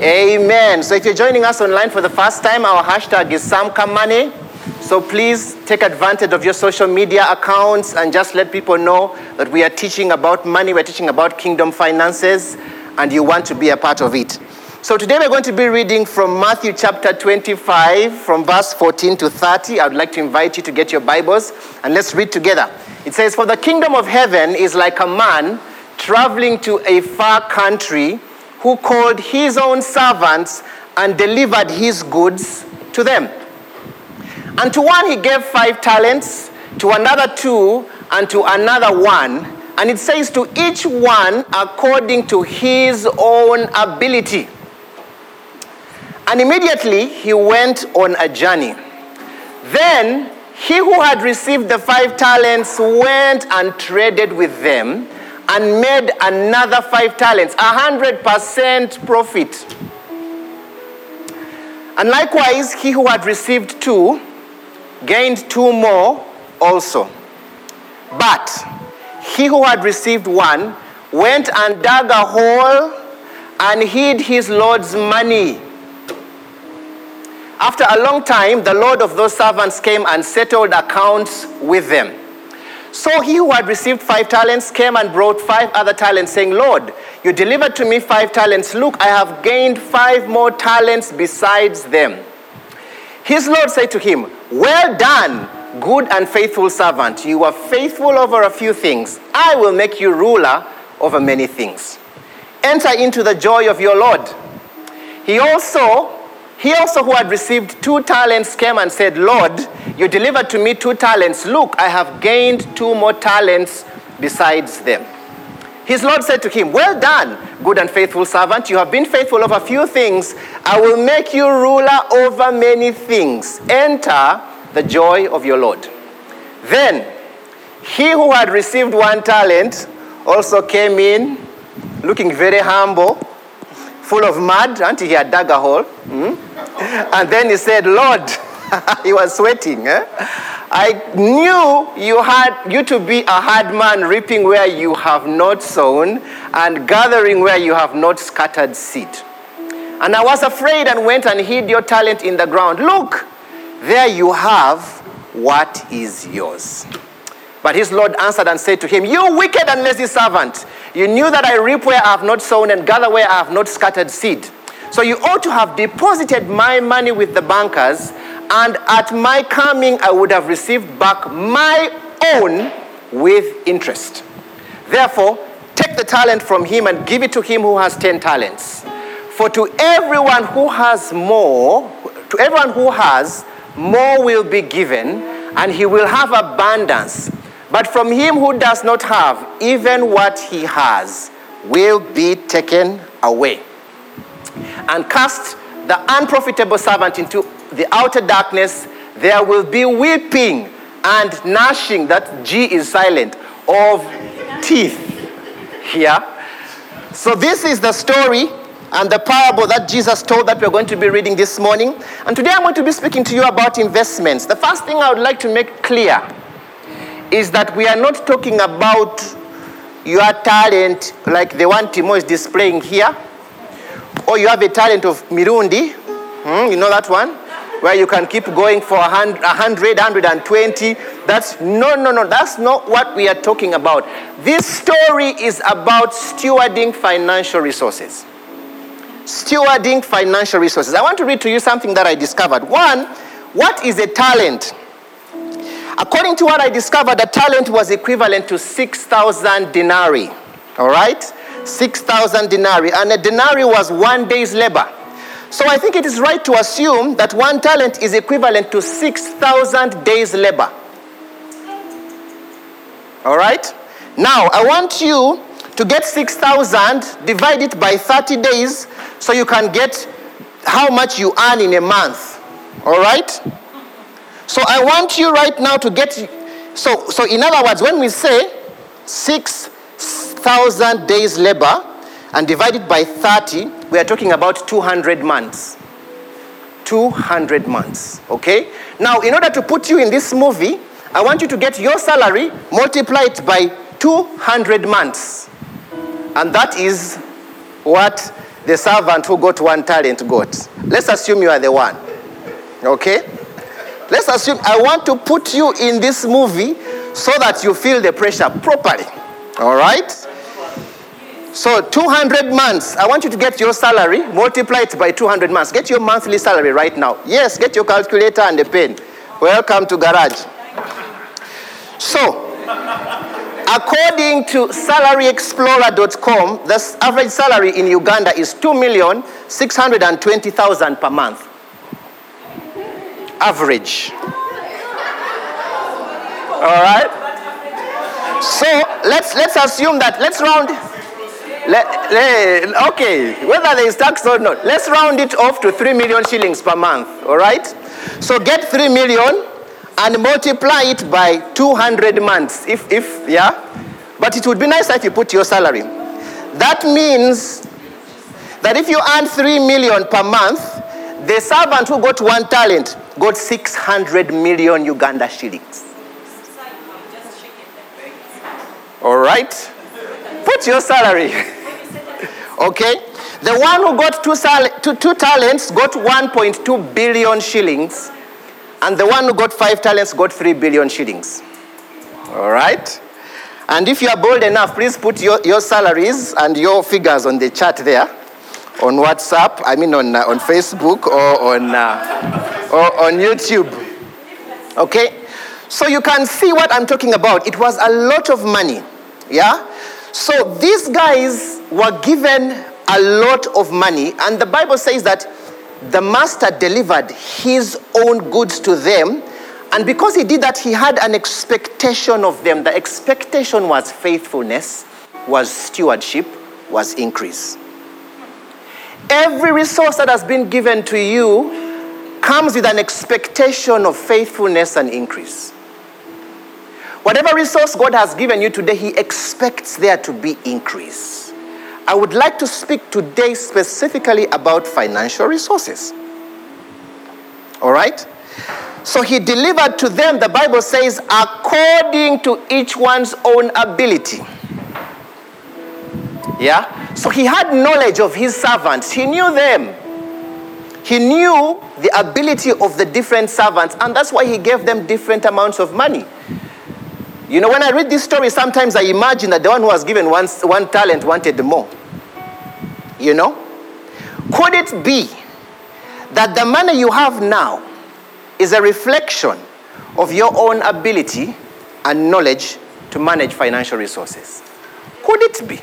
Amen. So if you're joining us online for the first time, our hashtag is SamkaMoney. So please take advantage of your social media accounts and just let people know that we are teaching about money, we're teaching about kingdom finances, and you want to be a part of it. So today we're going to be reading from Matthew chapter 25, from verse 14 to 30. I would like to invite you to get your Bibles and let's read together. It says, For the kingdom of heaven is like a man traveling to a far country who called his own servants and delivered his goods to them. And to one he gave five talents, to another two, and to another one. And it says to each one according to his own ability. And immediately he went on a journey. Then he who had received the five talents went and traded with them and made another five talents, a hundred percent profit. And likewise, he who had received two gained two more also. But he who had received one went and dug a hole and hid his Lord's money. After a long time, the Lord of those servants came and settled accounts with them. So he who had received five talents came and brought five other talents, saying, Lord, you delivered to me five talents. Look, I have gained five more talents besides them. His Lord said to him, Well done, good and faithful servant. You were faithful over a few things. I will make you ruler over many things. Enter into the joy of your Lord. He also, he also who had received two talents came and said, Lord, you delivered to me two talents. Look, I have gained two more talents besides them. His Lord said to him, Well done, good and faithful servant. You have been faithful over a few things. I will make you ruler over many things. Enter the joy of your Lord. Then he who had received one talent also came in, looking very humble, full of mud until he had dug a hole. Hmm? And then he said, Lord, he was sweating. eh? I knew you had you to be a hard man, reaping where you have not sown, and gathering where you have not scattered seed. And I was afraid and went and hid your talent in the ground. Look, there you have what is yours. But his Lord answered and said to him, You wicked and lazy servant, you knew that I reap where I have not sown and gather where I have not scattered seed. So you ought to have deposited my money with the bankers, and at my coming I would have received back my own with interest. Therefore, take the talent from him and give it to him who has ten talents. For to everyone who has more, to everyone who has, more will be given, and he will have abundance. But from him who does not have, even what he has will be taken away. And cast the unprofitable servant into the outer darkness. There will be weeping and gnashing, that G is silent, of teeth. Here. So, this is the story and the parable that Jesus told that we're going to be reading this morning. And today I'm going to be speaking to you about investments. The first thing I would like to make clear is that we are not talking about your talent like the one Timo is displaying here, or you have a talent of Mirundi, Hmm, you know that one? Where you can keep going for a hun- a hundred, hundred and twenty. That's no, no, no. That's not what we are talking about. This story is about stewarding financial resources stewarding financial resources. I want to read to you something that I discovered. One, what is a talent? According to what I discovered, a talent was equivalent to 6,000 denarii. All right? 6,000 denarii. And a denarii was one day's labor. So I think it is right to assume that one talent is equivalent to 6,000 days' labor. All right? Now, I want you to get 6,000, divide it by 30 days, so you can get how much you earn in a month. All right? So I want you right now to get so so in other words when we say 6000 days labor and divided by 30 we are talking about 200 months. 200 months, okay? Now in order to put you in this movie, I want you to get your salary multiplied by 200 months. And that is what the servant who got one talent got. Let's assume you are the one. Okay? Let's assume I want to put you in this movie so that you feel the pressure properly. All right? So 200 months. I want you to get your salary, multiply it by 200 months. Get your monthly salary right now. Yes, get your calculator and a pen. Welcome to garage. So, according to salaryexplorer.com, the average salary in Uganda is 2,620,000 per month. Average. All right? So, let's let's assume that let's round let, let- okay, whether there is tax or not, let's round it off to 3 million shillings per month, all right? So get 3 million and multiply it by 200 months, if, if, yeah? But it would be nice if you put your salary. That means that if you earn 3 million per month, the servant who got one talent got 600 million Uganda shillings. All right? Put your salary. okay? The one who got two, sal- two, two talents got 1.2 billion shillings, and the one who got five talents got 3 billion shillings. All right? And if you are bold enough, please put your, your salaries and your figures on the chat there on WhatsApp, I mean on, uh, on Facebook or on, uh, or on YouTube. Okay? So you can see what I'm talking about. It was a lot of money. Yeah? So these guys were given a lot of money, and the Bible says that the master delivered his own goods to them. And because he did that, he had an expectation of them. The expectation was faithfulness, was stewardship, was increase. Every resource that has been given to you comes with an expectation of faithfulness and increase. Whatever resource God has given you today, He expects there to be increase. I would like to speak today specifically about financial resources. All right? So He delivered to them, the Bible says, according to each one's own ability. Yeah? So He had knowledge of His servants, He knew them. He knew the ability of the different servants, and that's why He gave them different amounts of money. You know, when I read this story, sometimes I imagine that the one who was given one, one talent wanted more. You know? Could it be that the money you have now is a reflection of your own ability and knowledge to manage financial resources? Could it be?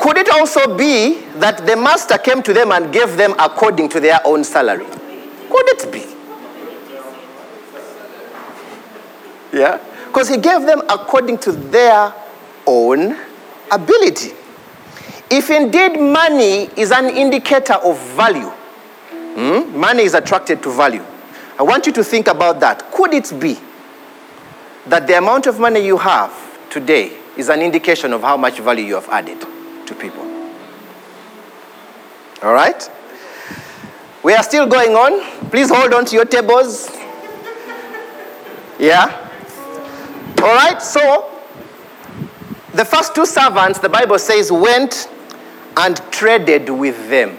Could it also be that the master came to them and gave them according to their own salary? Could it be? Yeah? Because he gave them according to their own ability. If indeed money is an indicator of value, hmm, money is attracted to value. I want you to think about that. Could it be that the amount of money you have today is an indication of how much value you have added to people? All right? We are still going on. Please hold on to your tables. Yeah? All right, so the first two servants, the Bible says, went and traded with them.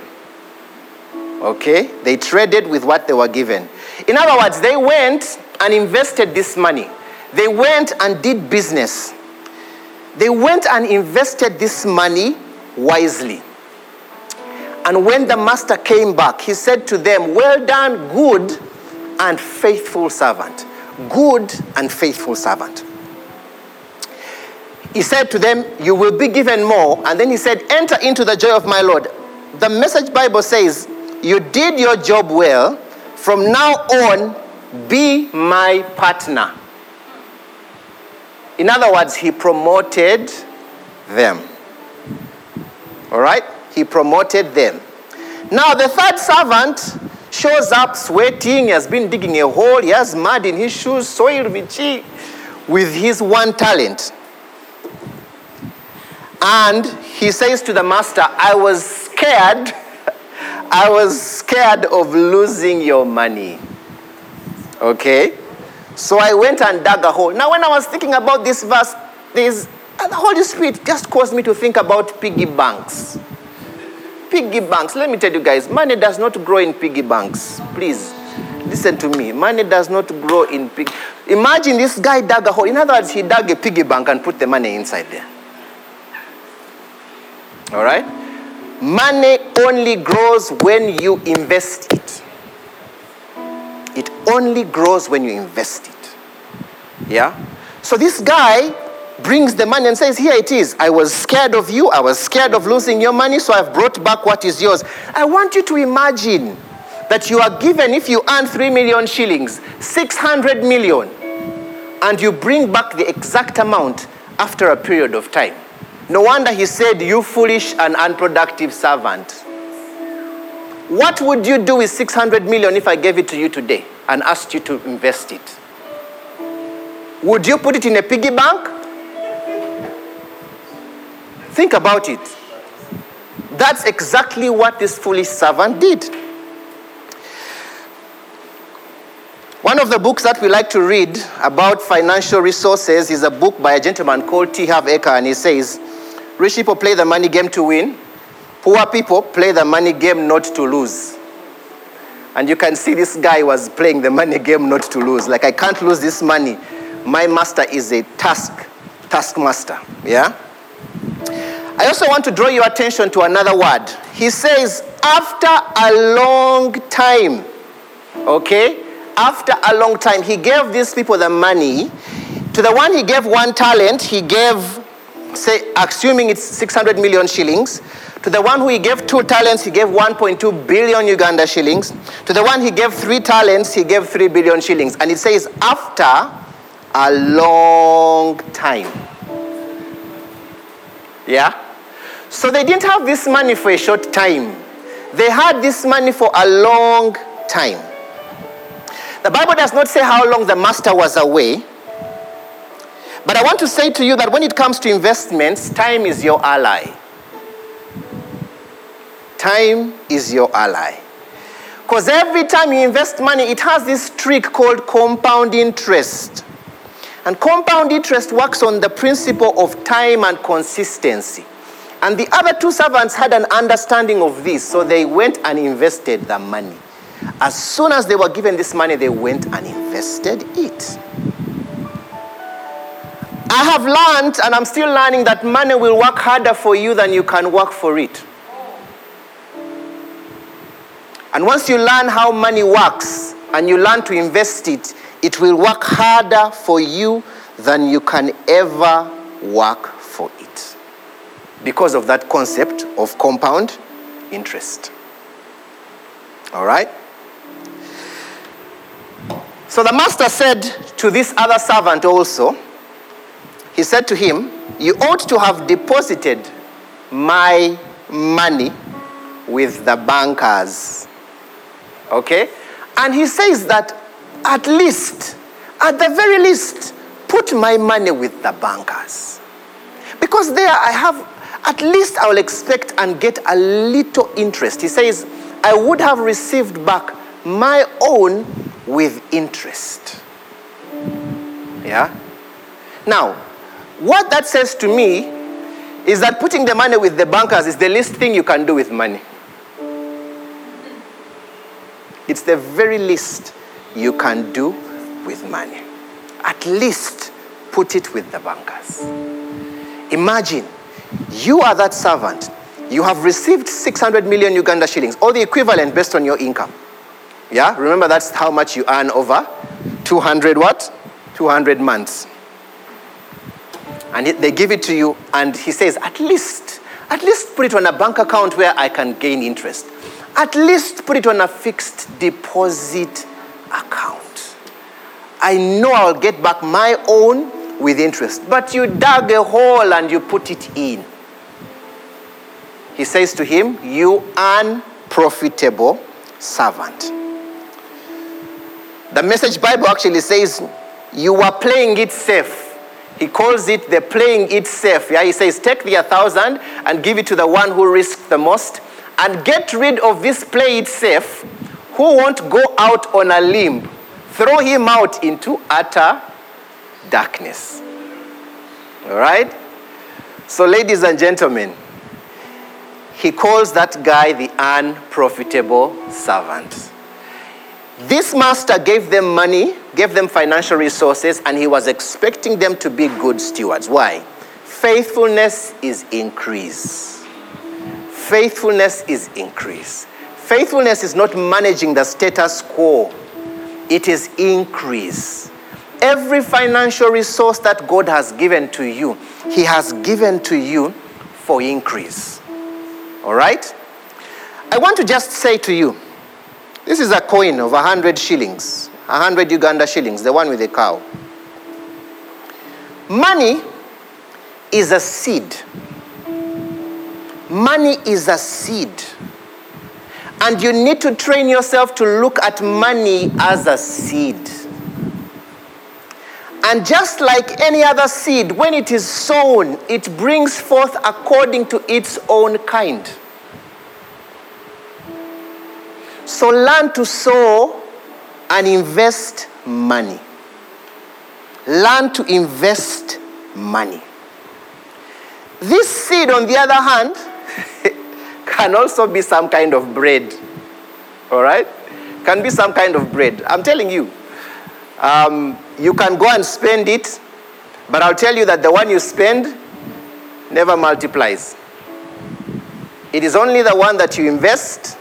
Okay? They traded with what they were given. In other words, they went and invested this money. They went and did business. They went and invested this money wisely. And when the master came back, he said to them, Well done, good and faithful servant. Good and faithful servant. He said to them, You will be given more. And then he said, Enter into the joy of my Lord. The message Bible says, You did your job well. From now on, be my partner. In other words, he promoted them. All right? He promoted them. Now, the third servant shows up sweating, he has been digging a hole, he has mud in his shoes, soil bichi, with his one talent. And he says to the master, I was scared. I was scared of losing your money. Okay? So I went and dug a hole. Now, when I was thinking about this verse, there's, uh, the Holy Spirit just caused me to think about piggy banks. Piggy banks. Let me tell you guys, money does not grow in piggy banks. Please, listen to me. Money does not grow in pig. Imagine this guy dug a hole. In other words, he dug a piggy bank and put the money inside there. All right? Money only grows when you invest it. It only grows when you invest it. Yeah? So this guy brings the money and says, Here it is. I was scared of you. I was scared of losing your money, so I've brought back what is yours. I want you to imagine that you are given, if you earn 3 million shillings, 600 million, and you bring back the exact amount after a period of time. No wonder he said, You foolish and unproductive servant. What would you do with 600 million if I gave it to you today and asked you to invest it? Would you put it in a piggy bank? Think about it. That's exactly what this foolish servant did. One of the books that we like to read about financial resources is a book by a gentleman called T. Harv Eker, and he says, Rich people play the money game to win, poor people play the money game not to lose. And you can see this guy was playing the money game not to lose. Like, I can't lose this money. My master is a task, taskmaster. Yeah? I also want to draw your attention to another word. He says, after a long time, okay? After a long time, he gave these people the money. To the one he gave one talent, he gave, say, assuming it's 600 million shillings. To the one who he gave two talents, he gave 1.2 billion Uganda shillings. To the one he gave three talents, he gave 3 billion shillings. And it says, after a long time. Yeah? So they didn't have this money for a short time. They had this money for a long time. The Bible does not say how long the master was away. But I want to say to you that when it comes to investments, time is your ally. Time is your ally. Because every time you invest money, it has this trick called compound interest. And compound interest works on the principle of time and consistency. And the other two servants had an understanding of this, so they went and invested the money. As soon as they were given this money, they went and invested it. I have learned, and I'm still learning, that money will work harder for you than you can work for it. And once you learn how money works and you learn to invest it, it will work harder for you than you can ever work for it. Because of that concept of compound interest. All right? So the master said to this other servant also, he said to him, You ought to have deposited my money with the bankers. Okay? And he says that at least, at the very least, put my money with the bankers. Because there I have, at least I will expect and get a little interest. He says, I would have received back my own with interest. Yeah? Now, what that says to me is that putting the money with the bankers is the least thing you can do with money. It's the very least you can do with money. At least put it with the bankers. Imagine you are that servant. You have received 600 million Uganda shillings, or the equivalent based on your income. Yeah, remember that's how much you earn over 200 what? 200 months. And they give it to you, and he says, at least, at least put it on a bank account where I can gain interest. At least put it on a fixed deposit account. I know I'll get back my own with interest. But you dug a hole and you put it in. He says to him, You unprofitable servant. The message Bible actually says you are playing it safe. He calls it the playing it safe. Yeah, he says, take the thousand and give it to the one who risked the most, and get rid of this play it safe who won't go out on a limb. Throw him out into utter darkness. All right? So, ladies and gentlemen, he calls that guy the unprofitable servant. This master gave them money, gave them financial resources, and he was expecting them to be good stewards. Why? Faithfulness is increase. Faithfulness is increase. Faithfulness is not managing the status quo, it is increase. Every financial resource that God has given to you, He has given to you for increase. All right? I want to just say to you this is a coin of 100 shillings, 100 Uganda shillings, the one with the cow. Money is a seed. Money is a seed. And you need to train yourself to look at money as a seed. And just like any other seed, when it is sown, it brings forth according to its own kind. So learn to sow and invest money. Learn to invest money. This seed, on the other hand, can also be some kind of bread. All right? Can be some kind of bread. I'm telling you. Um, you can go and spend it, but I'll tell you that the one you spend never multiplies. It is only the one that you invest,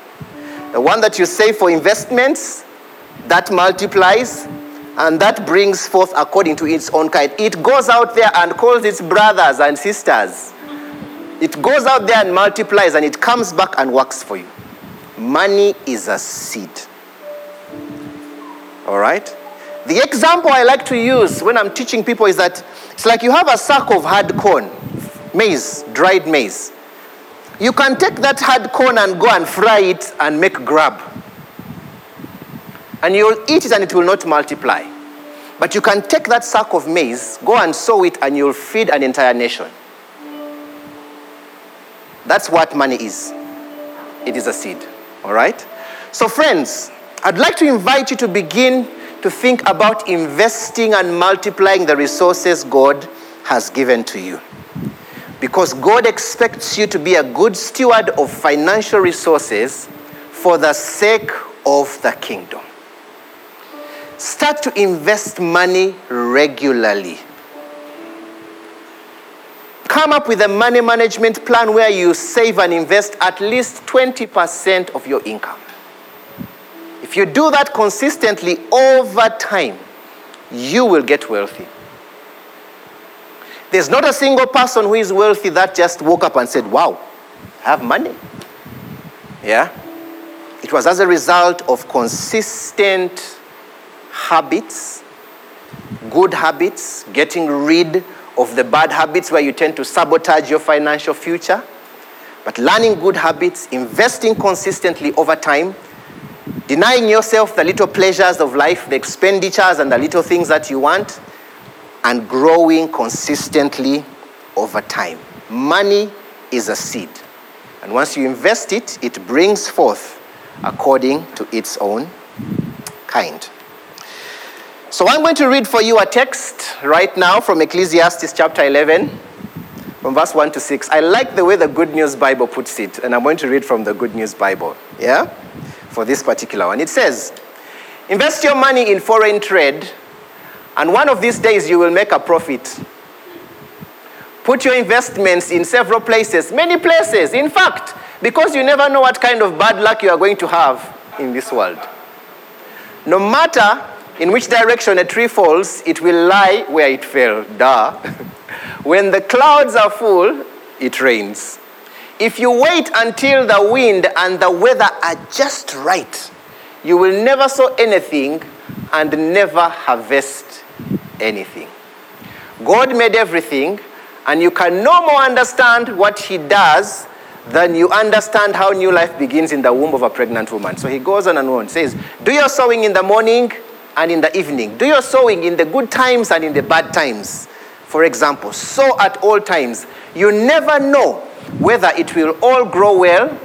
the one that you save for investments, that multiplies and that brings forth according to its own kind. It goes out there and calls its brothers and sisters. It goes out there and multiplies and it comes back and works for you. Money is a seed. All right? The example I like to use when I'm teaching people is that it's like you have a sack of hard corn, maize, dried maize. You can take that hard corn and go and fry it and make grub. And you'll eat it and it will not multiply. But you can take that sack of maize, go and sow it, and you'll feed an entire nation. That's what money is. It is a seed. All right? So, friends, I'd like to invite you to begin to think about investing and multiplying the resources God has given to you. Because God expects you to be a good steward of financial resources for the sake of the kingdom. Start to invest money regularly. Come up with a money management plan where you save and invest at least 20% of your income. If you do that consistently over time, you will get wealthy. There's not a single person who is wealthy that just woke up and said, Wow, I have money. Yeah? It was as a result of consistent habits, good habits, getting rid of the bad habits where you tend to sabotage your financial future. But learning good habits, investing consistently over time, denying yourself the little pleasures of life, the expenditures and the little things that you want, and growing consistently over time. Money is a seed. And once you invest it, it brings forth according to its own kind. So I'm going to read for you a text right now from Ecclesiastes chapter 11, from verse 1 to 6. I like the way the Good News Bible puts it, and I'm going to read from the Good News Bible, yeah, for this particular one. It says, Invest your money in foreign trade, and one of these days you will make a profit. Put your investments in several places, many places, in fact, because you never know what kind of bad luck you are going to have in this world. No matter in which direction a tree falls, it will lie where it fell. Duh. when the clouds are full, it rains. If you wait until the wind and the weather are just right, you will never sow anything and never harvest anything. God made everything, and you can no more understand what He does than you understand how new life begins in the womb of a pregnant woman. So he goes on and on, says, Do your sowing in the morning and in the evening. Do your sowing in the good times and in the bad times. For example, sow at all times. You never know whether it will all grow well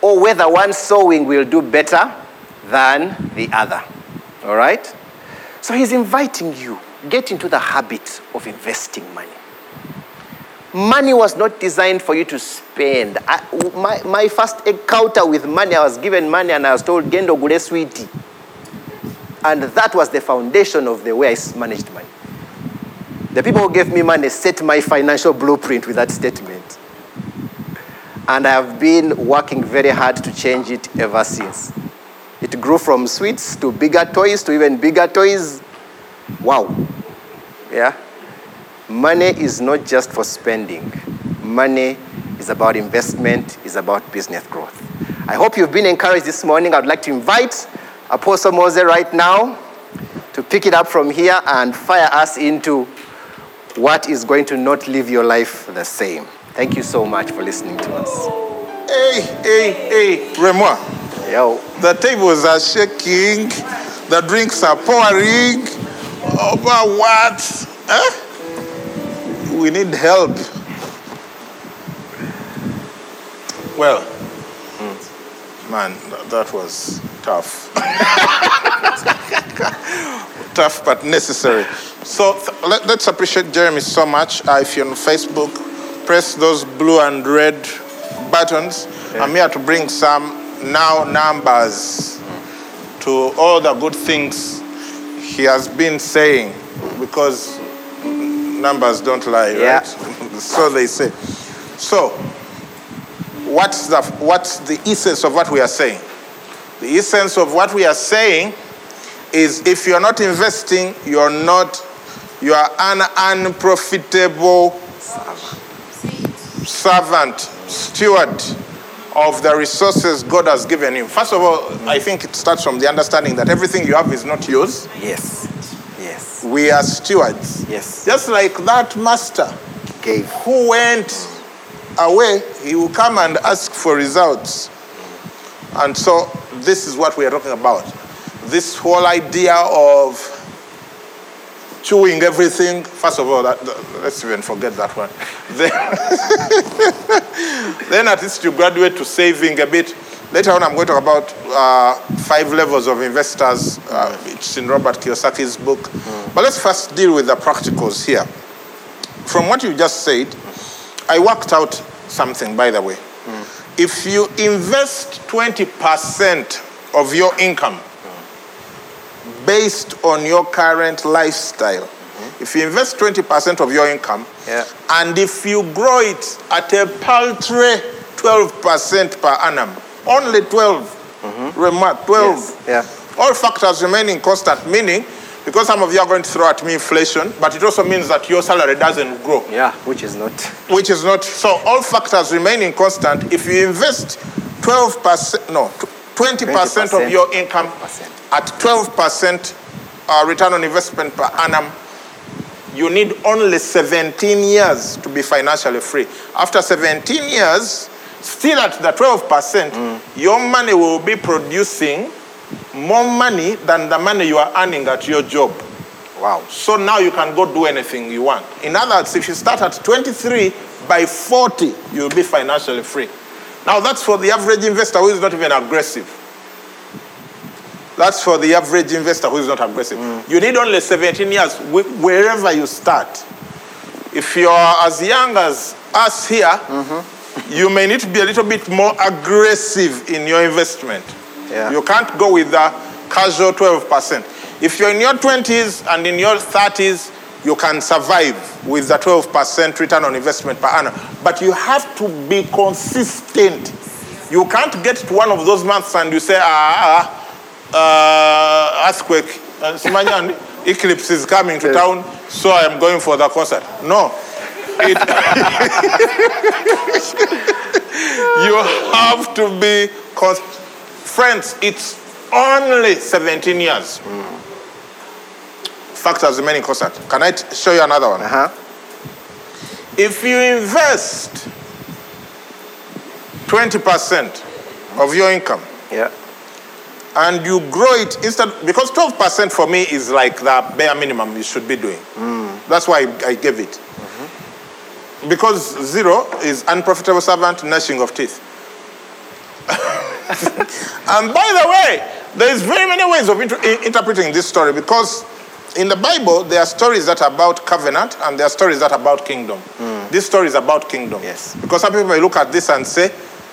or whether one sowing will do better than the other. All right? So he's inviting you, get into the habit of investing money. Money was not designed for you to spend. I, my, my first encounter with money, I was given money and I was told, Gendo gule sweetie. And that was the foundation of the way I managed money. The people who gave me money set my financial blueprint with that statement. And I have been working very hard to change it ever since. It grew from sweets to bigger toys to even bigger toys. Wow. Yeah? Money is not just for spending. Money is about investment, is about business growth. I hope you've been encouraged this morning. I'd like to invite Apostle Mose right now to pick it up from here and fire us into what is going to not leave your life the same. Thank you so much for listening to us. Hey, hey, hey, Remo. Yo. The tables are shaking, the drinks are pouring. Over what? Huh? We need help. Well, man, that was tough. tough but necessary. So th- let, us appreciate Jeremy so much. Uh, if you're on Facebook, press those blue and red buttons. I'm here to bring some now numbers to all the good things he has been saying because numbers don't lie, Yeah. right? so they say. So, what's the, what's the essence of what we are saying? The essence of what we are saying is if you're not investing, you're not, you are an unprofitable servant, steward of the resources God has given you. First of all, I think it starts from the understanding that everything you have is not yours. Yes. Yes. We are stewards. Yes. Just like that master Gave. who went away, he will come and ask for results. And so, this is what we are talking about. This whole idea of chewing everything. First of all, that, that- let's even forget that one. Then, then at least you graduate to saving a bit. Later on, I'm going to talk about uh, five levels of investors. Uh, it's in Robert Kiyosaki's book. But let's first deal with the practicals here. From what you just said, I worked out something, by the way. If you invest 20% of your income based on your current lifestyle, mm-hmm. if you invest 20% of your income, Yeah. and if you grow it at a paltry 12% per annum, only 12, mm-hmm. remark 12, Yes. Yeah. all factors remaining constant, meaning because some of you are going to throw at me inflation, but it also means that your salary doesn't grow Yeah. Which is not. which is not so all factors remaining constant if you invest 12% no tw- 20% of 20%, your income 12%. at 12% uh, return on investment per annum you need only 17 years to be financially free after 17 years still at the 12% your money will be producing more money than the money you are earning at your job Wow. so now you can go do anything you want. In other words, if you start at 23, by 40, you'll be financially free. Now, that's for the average investor who is not even aggressive. That's for the average investor who is not aggressive. Mm. You need only 17 years wherever you start. If you're as young as us here, mm-hmm. you may need to be a little bit more aggressive in your investment. Yeah. You can't go with the casual 12%. If you're in your 20s and in your 30s, you can survive with the 12% return on investment per annum. But you have to be consistent. You can't get to one of those months and you say, ah, ah, uh, earthquake, uh, eclipse is coming to town, so I am going for the concert. No. It, you have to be cons- friends it's only 17 years factors remaining constant can i t- show you another one Uh huh. if you invest 20% of your income Yeah. and you grow it instead because 12% for me is like the bare minimum you should be doing. That's why I, I gave it. Because zero is unprofitable servant, gnashing of teeth. and by the way, there is very many ways of inter- interpreting this story because in the Bible there are stories that are about covenant and there are stories that are about kingdom. This story is about kingdom. Yes. Because some people may look at this and say,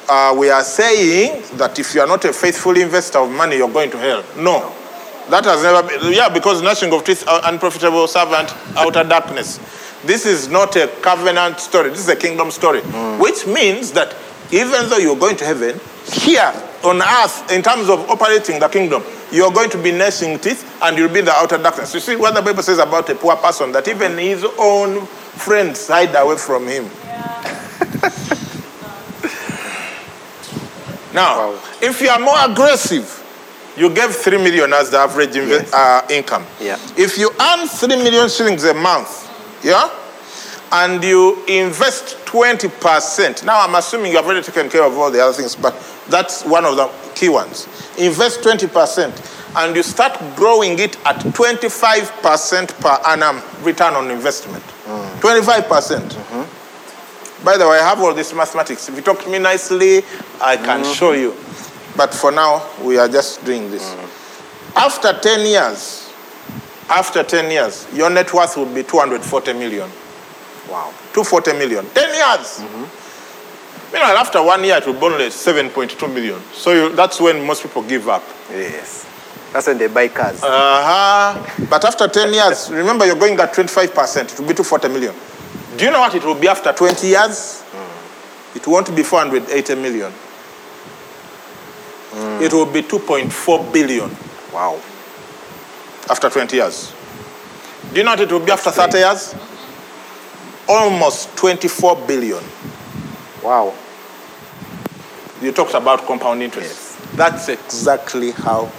uh, we are saying that if you are not a faithful investor of money, you're going to hell. No. That has never been, yeah, because gnashing of teeth, uh, unprofitable servant, outer darkness. This is not a covenant story. This is a kingdom story, which means that even though you're going to heaven, here on earth, in terms of operating the kingdom, you're going to be gnashing teeth and you'll be in the outer darkness. You see what the Bible says about a poor person, that even his own friends hide away from him. Now, if you are more aggressive, you gave 3 million as the average inve- Yes. uh, income. Yeah. If you earn 3 million shillings a month, yeah, and you invest 20%, now I'm assuming you have already taken care of all the other things, but that's one of the key ones. Invest 20% and you start growing it at 25% per annum return on investment. Mm. 25%. Mm-hmm. By the way, I have all this mathematics. If you talk to me nicely, I can mm-hmm. show you. But for now, we are just doing this. Mm. After 10 years, after 10 years, your net worth will be 240 million. Wow. 240 million. 10 years. Mm-hmm. Meanwhile, after one year, it will be only 7.2 million. So you, that's when most people give up. Yes. That's when they buy cars. Uh-huh. But after 10 years, remember you're going at 25%, it will be 240 million. Do you know what it will be after 20 years? It won't be 480 million. It will be 2.4 billion wow. after 20 years. Do you know what it will be after 30 years? Almost 24 billion. Wow. You talked about compound interest. Yes. That's exactly how.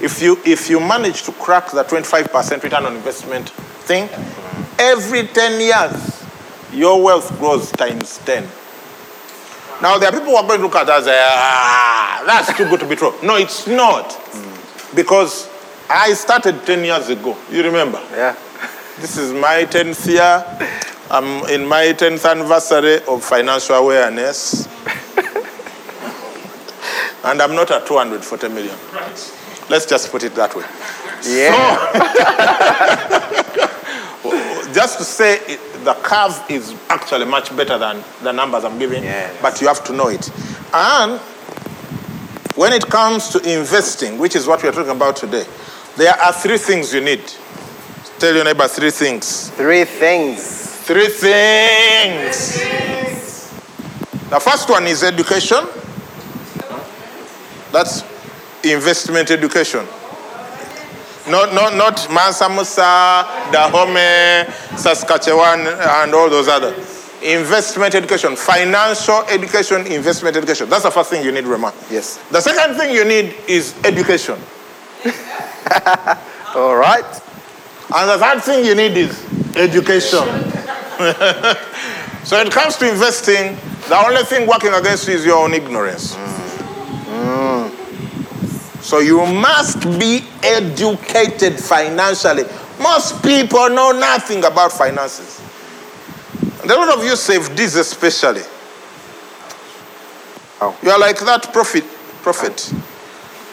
If you if you manage to crack the 25% return on investment thing, every 10 years, your wealth grows times 10. Now there are people who are going to look at that and say, ah, that's too good to be true. No, it's not. Because I started 10 years ago. You remember? Yeah. This is my 10th year. I'm in my 10th anniversary of financial awareness. and I'm not at 240 million. Let's just put it that way. Yeah. Just to say it, the curve is actually much better than the numbers I'm giving, Yes. but you have to know it. And when it comes to investing, which is what we're talking about today, there are three things you need. Tell your neighbor three things. Three things. Three things. The first one is education. That's investment education. Not, not, not Mansa Musa, Dahomey, Saskatchewan, and all those other. Investment education, financial education, investment education. That's the first thing you need, Rema. Yes. The second thing you need is education. All right. And the third thing you need is education. so when it comes to investing, the only thing working against you is your own ignorance. Mm. So you must be educated financially. Most people know nothing about finances. And a lot of you save this especially. Oh. You are like that prophet. Prophet.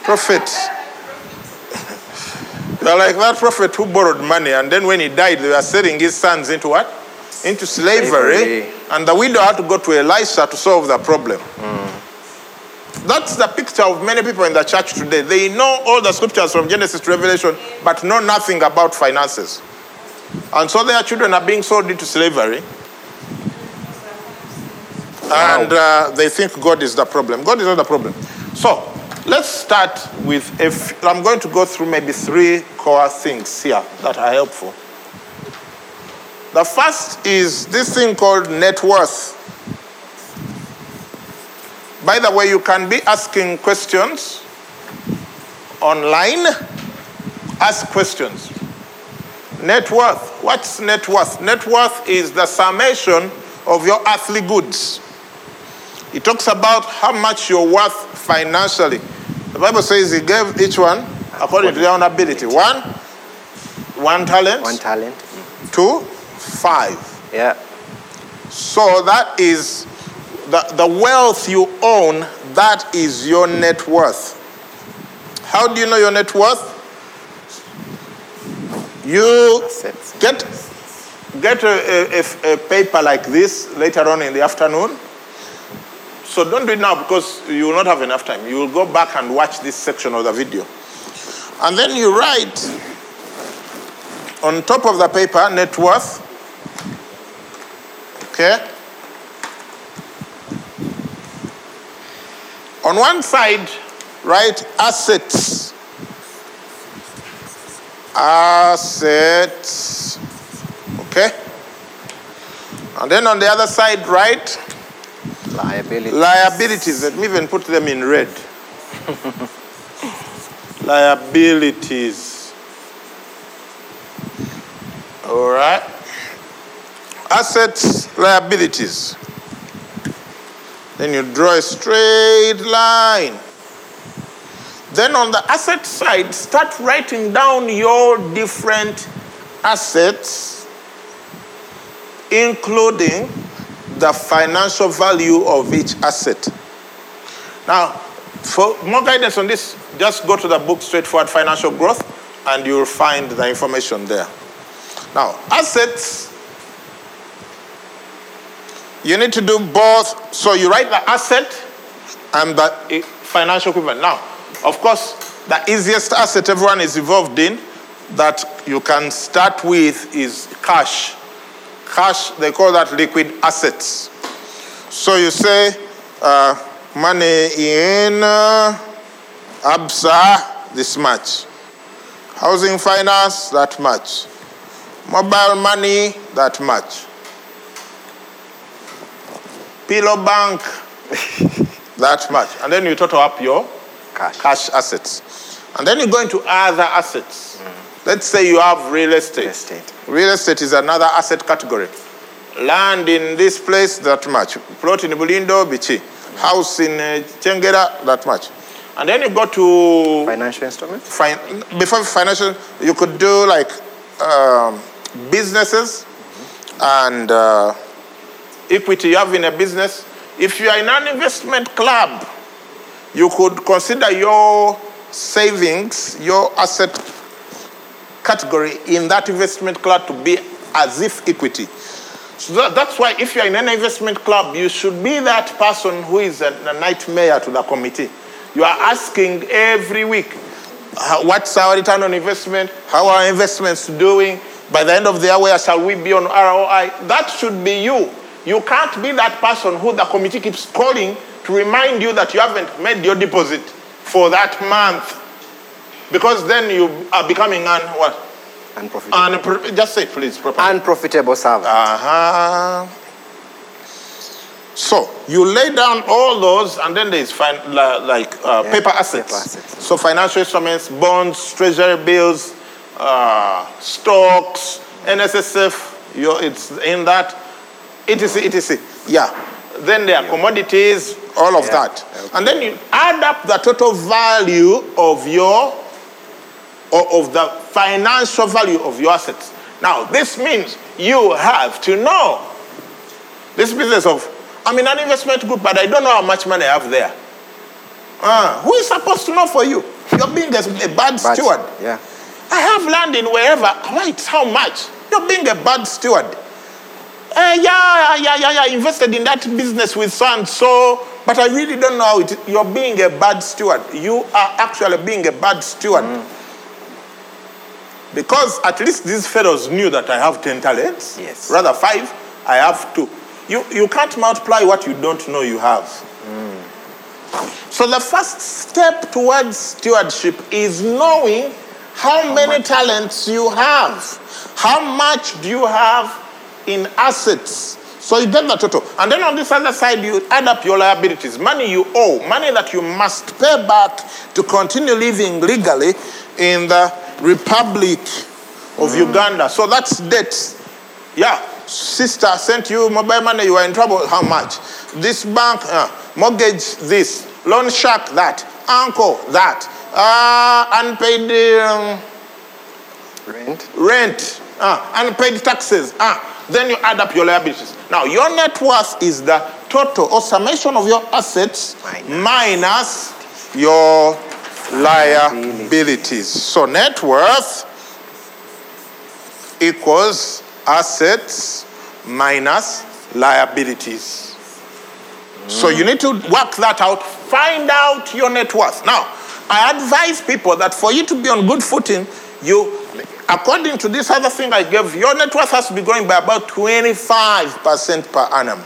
Prophet. You are like that prophet who borrowed money, and then when he died, they were selling his sons into what? Into slavery. Slavery. And the widow had to go to Elisha to solve the problem. That's the picture of many people in the church today. They know all the scriptures from Genesis to Revelation, but know nothing about finances. And so their children are being sold into slavery. And uh, they think God is the problem. God is not the problem. So let's start with, if I'm going to go through maybe three core things here that are helpful. The first is this thing called net worth. By the way, you can be asking questions online. Ask questions. Net worth. What's net worth? Net worth is the summation of your earthly goods. It talks about how much you're worth financially. The Bible says he gave each one according to their own ability. One, one talent. One talent. Two, five. Yeah. So that is the, the wealth you own, that is your net worth. How do you know your net worth? You get, get a, a- a- a paper like this later on in the afternoon. So don't do it now because you will not have enough time. You will go back and watch this section of the video. And then you write on top of the paper net worth. Okay? On one side, write assets. Assets. Okay? And then on the other side, write Liability. liabilities. Let me even put them in red. liabilities. All right. Assets, liabilities. Then you draw a straight line. Then on the asset side, start writing down your different assets, including the financial value of each asset. Now, for more guidance on this, just go to the book Straightforward Financial Growth and you'll find the information there. Now, assets, you need to do both. So you write the asset and the financial equivalent. Now, of course, the easiest asset everyone is involved in that you can start with is cash. Cash, they call that liquid assets. So you say uh, money in uh, ABSA, this much. Housing finance, that much. Mobile money, that much. Pillow bank, that much. And then you total up your Cash. cash assets. And then you go into other assets. Let's say you have real estate. Real estate. Real estate is another asset category. Land in this place, that much. Plot in Bulindo, Bichi. House in uh, Kyengera, that much. And then you go to Financial instruments. fin- before financial, you could do like um, businesses and uh, equity you have in a business. If you are in an investment club, you could consider your savings, your asset category in that investment club to be as if equity. So that- that's why if you're in an investment club, you should be that person who is a, a nightmare to the committee. You are asking every week, what's our return on investment? How are investments doing? By the end of the year, where shall we be on ROI? That should be you. You can't be that person who the committee keeps calling to remind you that you haven't made your deposit for that month. Because then you are becoming an what? Unprofitable. An, just say please properly. Unprofitable servant. Uh-huh. So you lay down all those, and then there's fin- li- like uh, Yeah, paper, assets. paper assets. So financial instruments, bonds, treasury bills, uh, stocks, NSSF. You, it's in that, etc. etc. Yeah. Then there are commodities, all of Yeah, that, and then you add up the total value of your or of the financial value of your assets. Now, this means you have to know this business of, I'm in an investment group, but I don't know how much money I have there. Ah, who is supposed to know for you? You're being a, a bad steward. Yeah. I have land in wherever. Right, how much? You're being a bad steward. Uh, yeah, yeah, yeah, yeah, I invested in that business with so and so, but I really don't know how it. You're being a bad steward. You are actually being a bad steward. Because at least these fellows knew that I have 10 talents. Yes. Rather, five, I have two. You, you can't multiply what you don't know you have. So the first step towards stewardship is knowing how, many talents you have. How much do you have in assets? So you get the total. And then on this other side, you add up your liabilities, money you owe, money that you must pay back to continue living legally in the Republic of Uganda. So that's debt. Yeah, sister sent you mobile money, you are in trouble. How much? This bank, uh, mortgage this, loan shark that. uncle, that. Uh, unpaid um, Rent. rent, uh, unpaid taxes. Uh, then you add up your liabilities. Now, your net worth is the total or summation of your assets Minus. minus your liabilities. So, net worth equals assets minus liabilities. So you need to work that out. Find out your net worth. Now, I advise people that for you to be on good footing, you, according to this other thing I gave, your net worth has to be growing by about 25% per annum.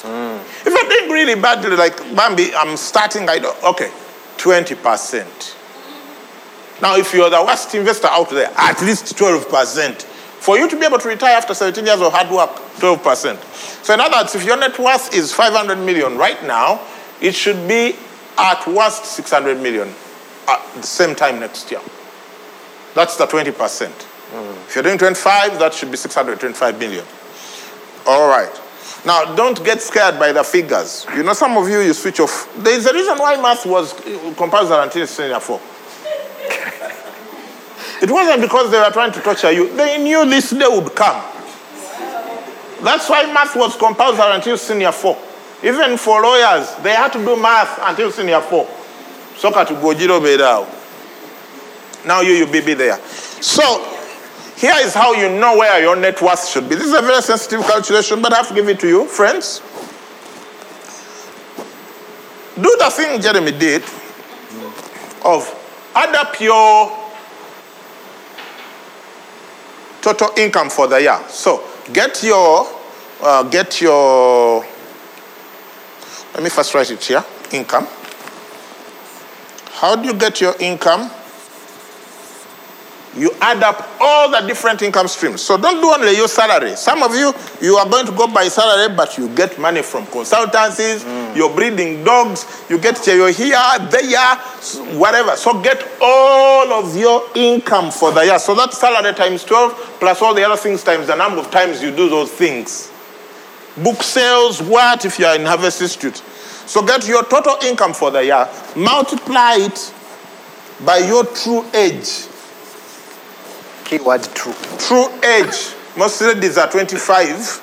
Hmm. If you're doing really badly, like Bambi, I'm starting, I don't, okay, 20%. Now, if you're the worst investor out there, at least 12%. For you to be able to retire after 17 years of hard work, 12%. So, in other words, if your net worth is 500 million right now, it should be at worst 600 million at the same time next year. That's the 20%. If you're doing 25, that should be 625 million. All right. Now, don't get scared by the figures. You know, some of you, you switch off. There's a reason why math was compulsory until senior four. It wasn't because they were trying to torture you. They knew this day would come. That's why math was compulsory until senior four. Even for lawyers, they had to do math until senior four. Soka to Gojiro Bedao. Now you, you be there. So, here is how you know where your net worth should be. This is a very sensitive calculation, but I have to give it to you, friends. Do the thing Jeremy did of add up your total income for the year. So get your, uh, get your, let me first write it here, income. How do you get your income? You add up all the different income streams. So don't do only your salary. Some of you, you are going to go by salary, but you get money from consultancies, mm. you're breeding dogs, you get here, there, whatever. So get all of your income for the year. So that's salary times 12, plus all the other things times the number of times you do those things. Book sales, what if you are in Harvest Institute? So get your total income for the year, multiply it by your true age. Keyword true. True age. Most ladies are 25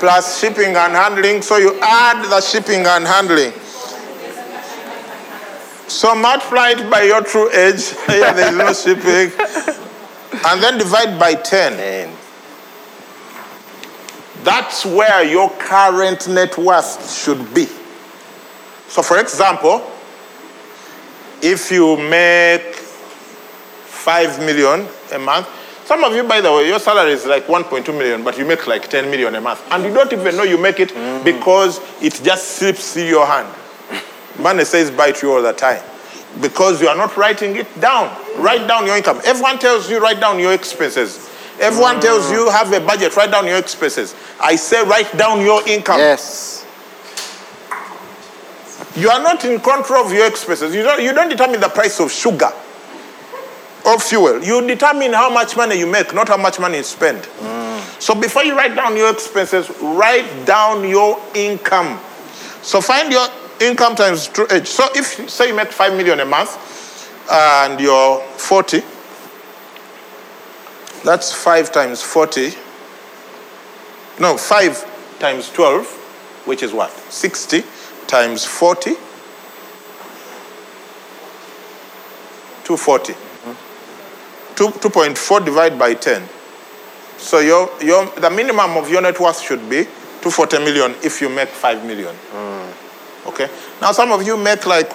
plus shipping and handling. So you add the shipping and handling. So multiply it by your true age. Here there is no shipping. And then divide by 10. And That's where your current net worth should be. So, for example, if you make 5 million a month, some of you, by the way, your salary is like 1.2 million, but you make like 10 million a month. And you don't even know you make it because it just slips through your hand. Money says bye to you all the time because you are not writing it down. Write down your income. Everyone tells you write down your expenses. Everyone tells you have a budget, write down your expenses. I say write down your income. yes. You are not in control of your expenses. You don't, you don't determine the price of sugar or fuel. You determine how much money you make, not how much money you spend. So before you write down your expenses, write down your income. So find your income times true age. So if say you make 5 million a month and you're 40, that's 5 times 40. No, 5 times 12, which is what? 60 times 40. 240. Two, 2.4 divided by 10. So your, your, the minimum of your net worth should be 240 million if you make 5 million. Okay? Now, some of you make like,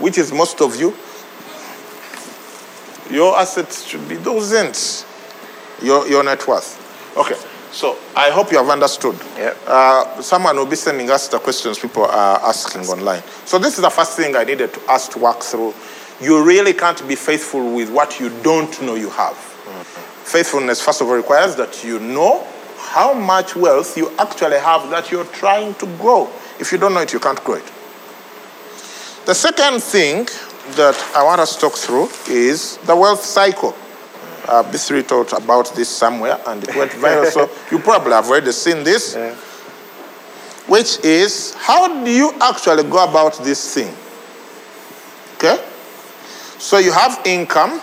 which is most of you, your assets should be dozens, your, your net worth. Okay, so I hope you have understood. Yep. Uh, someone will be sending us the questions people are asking online. So this is the first thing I needed to ask to work through. You really can't be faithful with what you don't know you have. Faithfulness, first of all, requires that you know how much wealth you actually have that you're trying to grow. If you don't know it, you can't grow it. The second thing that I want us to talk through is the wealth cycle. Uh, B3 talked about this somewhere and it went viral, so you probably have already seen this. which is how do you actually go about this thing? Okay? So you have income,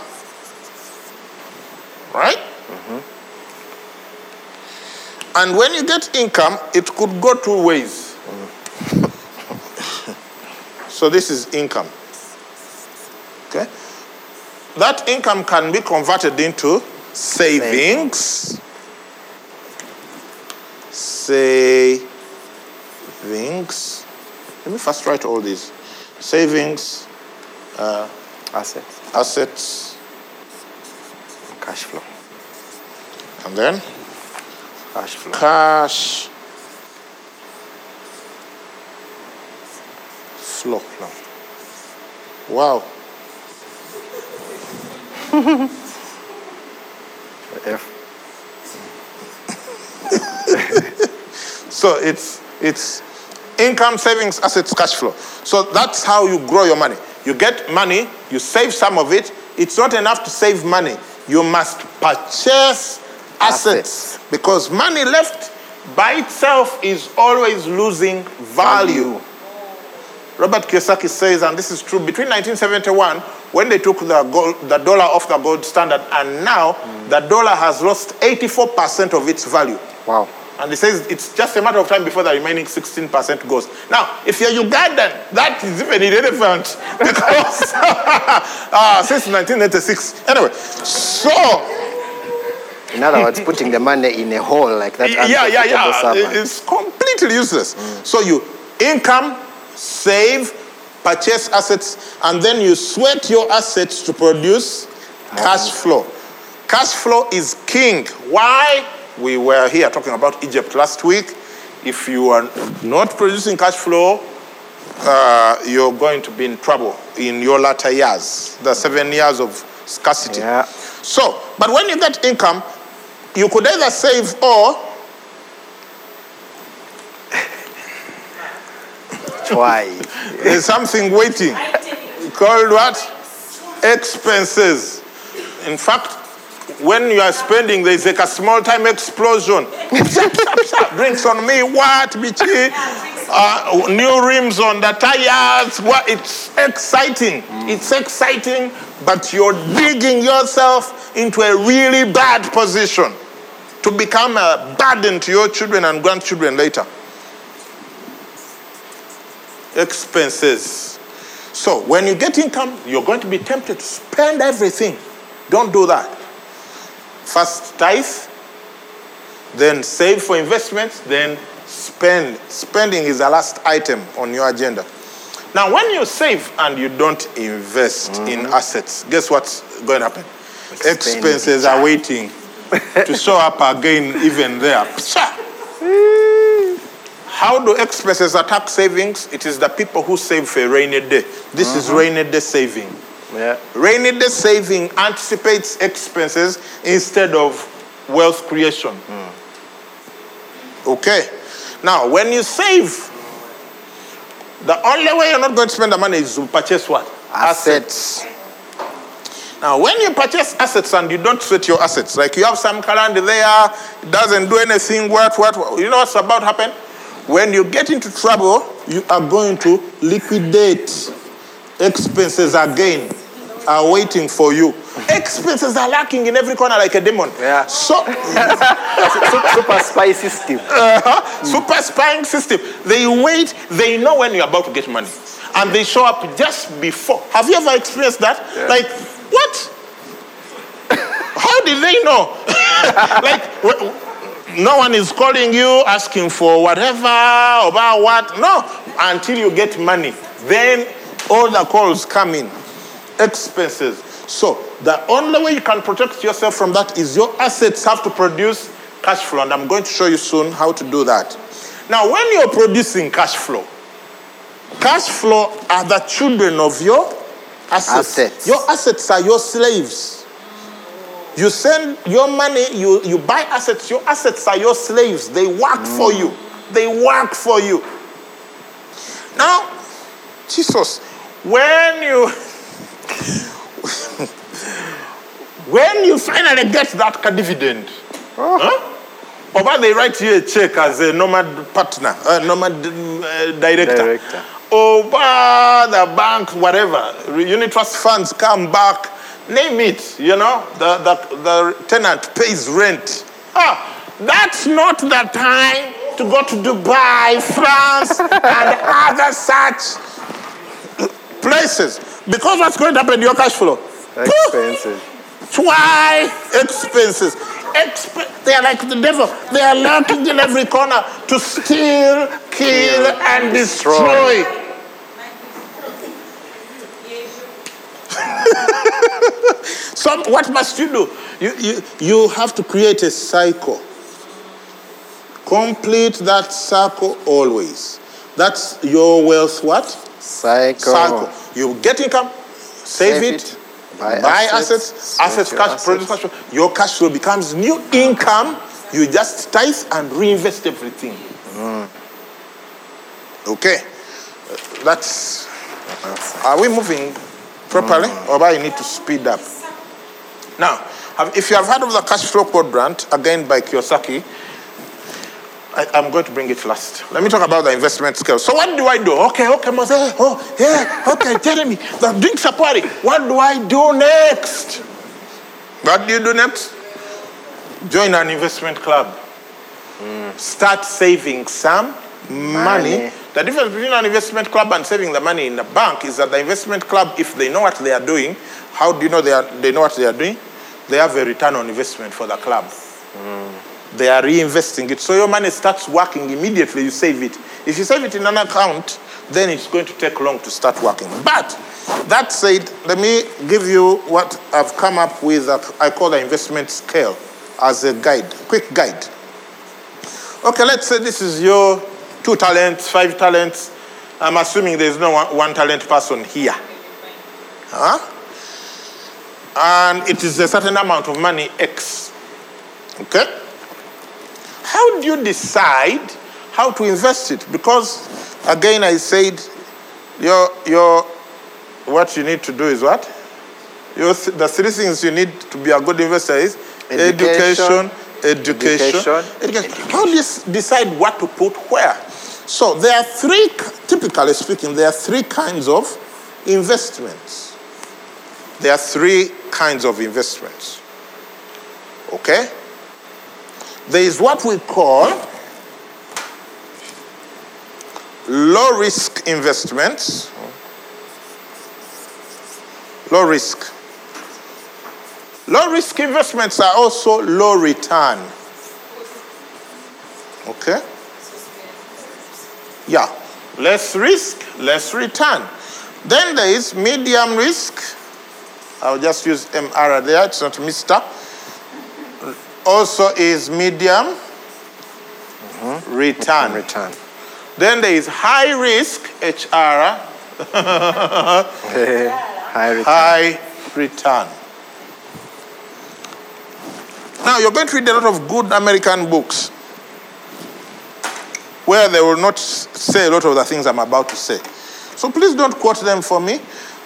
right? Mm-hmm. And when you get income, it could go two ways. so this is income. Okay? That income can be converted into savings. Savings. Let me first write all these. Savings, uh, Assets, assets, cash flow, and then cash flow. cash flow. Wow. F. So it's it's income, savings, assets, cash flow. So that's how you grow your money. You get money, you save some of it. It's not enough to save money. You must purchase assets, Assets. because money left by itself is always losing value. Robert Kiyosaki says, and this is true, between 1971, when they took the, gold, the dollar off the gold standard, and now hmm. the dollar has lost 84% of its value. Wow. And he says it's just a matter of time before the remaining 16% goes. Now, if you're Ugandan, that is even irrelevant because uh, since 1986. Anyway, so In other words, putting the money in a hole like that. yeah, yeah, yeah, servant. it's completely useless. So you income, save, purchase assets, and then you sweat your assets to produce cash flow. Cash flow is king. Why? We were here talking about Egypt last week. If you are not producing cash flow, uh, you're going to be in trouble in your latter years, the seven years of scarcity. Yeah. So, but when you get income, you could either save or Why? there's something waiting called what? Expenses. In fact, when you are spending, there's like a small time explosion. Drinks on me, what, bitchy? Uh, new rims on the tires. What? It's exciting. It's exciting, but you're digging yourself into a really bad position to become a burden to your children and grandchildren later. Expenses. So when you get income, you're going to be tempted to spend everything. Don't do that. First tithe, then save for investments, then spend. Spending is the last item on your agenda. Now, when you save and you don't invest in mm-hmm. assets, guess what's going to happen? Expenses are waiting to show up again, even there. How do expenses attack savings? It is the people who save for a rainy day. This is mm-hmm. rainy day saving. Yeah. Rainy day saving anticipates expenses instead of wealth creation. Hmm. Okay. Now, when you save, the only way you're not going to spend the money is to purchase what? Assets. Now, when you purchase assets and you don't sweat your assets, like you have some current there, it doesn't do anything, what, what, what, you know what's about to happen? When you get into trouble, you are going to liquidate. Expenses again are waiting for you. Expenses are lacking in every corner like a demon. Yeah. So, Super spy system. uh-huh, super spying system. They wait, they know when you're about to get money. And they show up just before. Have you ever experienced that? Like, what? How did they know? like, no one is calling you asking for whatever, about what. No, until you get money. Then all the calls come in. Expenses. So, the only way you can protect yourself from that is your assets have to produce cash flow. And I'm going to show you soon how to do that. Now, when you're producing cash flow, cash flow are the children of your assets. Assets. Your assets are your slaves. You send your money, you, you buy assets, your assets are your slaves. They work mm. for you. They work for you. Now, Jesus, when you when you finally get that dividend, huh? Or they write you a check as a nomad partner, a nomad uh, director. Director. Or the bank, whatever, unit trust funds come back, name it, you know, the, the, the tenant pays rent. Ah, that's not the time to go to Dubai, France, and other such places. Because what's going to happen to your cash flow? Expenses. Why expenses? Exp- they are like the devil. They are lurking in every corner to steal, kill, and destroy. so what must you do? You, you, you have to create a cycle. Complete that cycle always. That's your wealth what? Cycle. cycle. You get income, save, Save it, it, buy buy assets, assets, assets, cash, produce cash flow. Your cash flow becomes new income. You just tithe and reinvest everything. Mm. Okay, Uh, that's. Are we moving properly, Mm. or do I need to speed up? Now, have- if you have heard of the cash flow quadrant, again by Kiyosaki, I, am going to bring it last. Let me talk about the investment scale. So what do I do? Okay, okay, Mose. Oh, oh, yeah, okay, Jeremy. The drink party. What do I do next? What do you do next? Join an investment club. Start saving some money. Money. The difference between an investment club and saving the money in the bank is that the investment club, if they know what they are doing, how do you know they, are, they know what they are doing? They have a return on investment for the club mm. They are reinvesting it. So your money starts working immediately, you save it. If you save it in an account, then it's going to take long to start working. But that said, let me give you what I've come up with, that I call the investment scale as a guide, quick guide. Okay, let's say this is your two talents, five talents. I'm assuming there's no one, one talent person here. Huh? And it is a certain amount of money, X. Okay? How do you decide how to invest it? Because again, I said, your, your, what you need to do is what? Your, th- the three things you need to be a good investor is Education, education, education, education. How do you decide what to put where? So there are three, typically speaking, there are three kinds of investments. There are three kinds of investments. Okay? There is what we call low risk investments. Low risk. Low risk investments are also low return. Okay? Yeah. Less risk, less return. Then there is medium risk. I'll just use MR there, it's not Mr also is medium return. Return. Then there is high risk, HR, High return. high return. Now you're going to read a lot of good American books where they will not say a lot of the things I'm about to say. So please don't quote them for me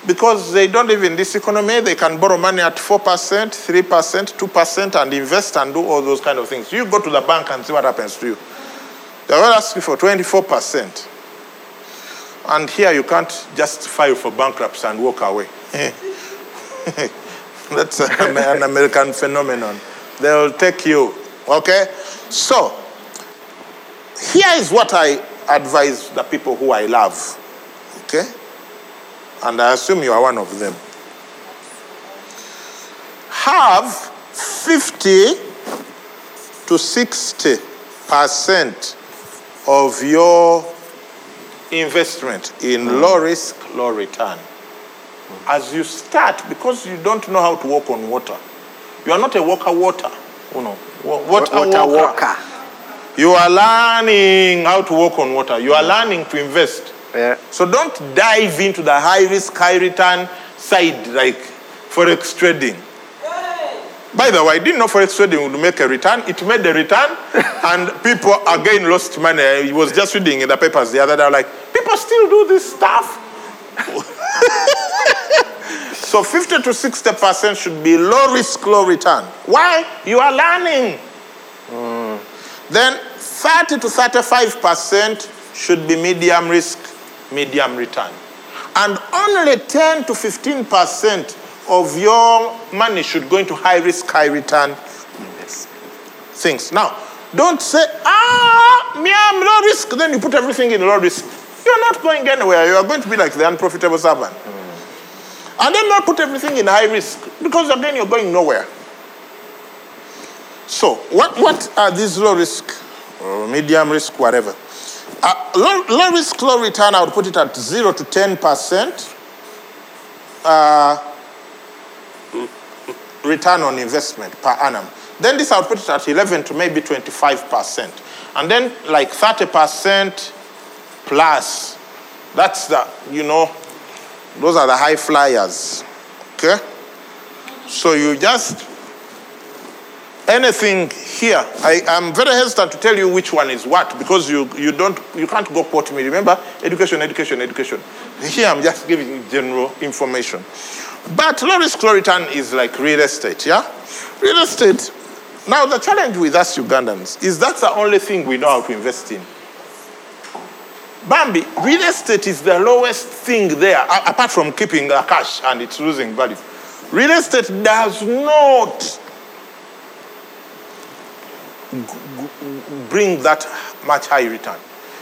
because they don't live in this economy. They can borrow money at 4%, 3%, 2% and invest and do all those kind of things. You go to the bank and see what happens to you. They will ask you for 24%. And here you can't just file for bankruptcy and walk away. That's an an American phenomenon. They'll take you. Okay? So, here is what I advise the people who I love. Okay? And I assume you are one of them. Have 50 to 60 percent of your investment in mm. low risk, low return. Mm. As you start, because you don't know how to walk on water, you are not a walker water. You know, wa- water, Water walker. walker. You are learning how to walk on water. You are mm. learning to invest. Yeah. So don't dive into the high risk, high return side like forex trading. By the way, I didn't know forex trading would make a return. It made a return, and people again lost money. I was just reading in the papers the other day, like, people still do this stuff. so 50 to 60 percent should be low risk, low return. Why? You are learning. Hmm. Then 30 to 35% should be medium risk, medium return. And only 10 to 15% of your money should go into high risk, high return things. Now, don't say, ah, me, I'm low risk. Then you put everything in low risk. You're not going anywhere. You are going to be like the unprofitable servant. And then not put everything in high risk because again, you're going nowhere. So, what, what are these low risk or medium risk, whatever? Uh, low, low risk, low return, I would put it at 0 to 10% uh, return on investment per annum. Then this I would put it at 11 to maybe 25%. And then like 30% plus. That's the, you know, those are the high flyers. Okay? So you just anything here. I am very hesitant to tell you which one is what because you, you don't you can't go quote me. Remember, education, education, education. Here I'm just giving general information. But low return is like real estate, yeah? Real estate. Now the challenge with us Ugandans is that's the only thing we know how to invest in. Bambi, real estate is the lowest thing there, apart from keeping cash and it's losing value. Real estate does not bring that much high return.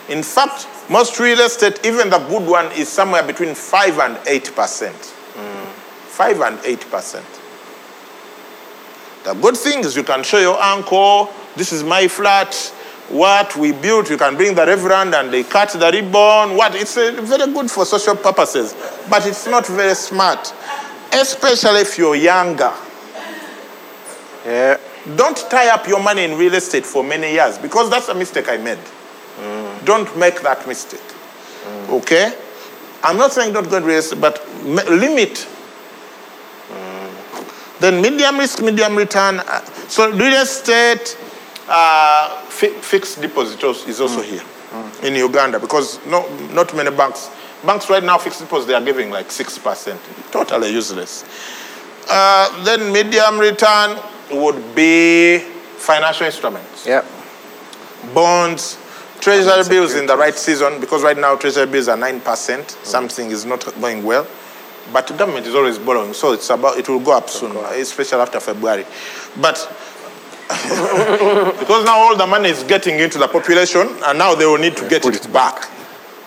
In fact, most real estate, even the good one, is somewhere between 5 and 8 percent. 5 and 8 percent. The good thing is you can show your uncle, this is my flat, what we built, you can bring the reverend and they cut the ribbon. What it's uh, very good for social purposes, but it's not very smart, especially if you're younger. Yeah. Don't tie up your money in real estate for many years because that's a mistake I made. Don't make that mistake. Okay? I'm not saying don't go in real estate, but m- limit. Then medium risk, medium return. uh, So real estate, uh, fi- fixed deposit is also here in Uganda because no, not many banks. Banks right now, fixed deposits, they are giving like 6%. Totally useless. Uh, then medium return would be financial instruments, Yeah. bonds, treasury bills in the right season because right now treasury bills are 9%. Something is not going well. But the government is always borrowing, so it's about it will go up soon, especially after February. But because now all the money is getting into the population, and now they will need to get it, back.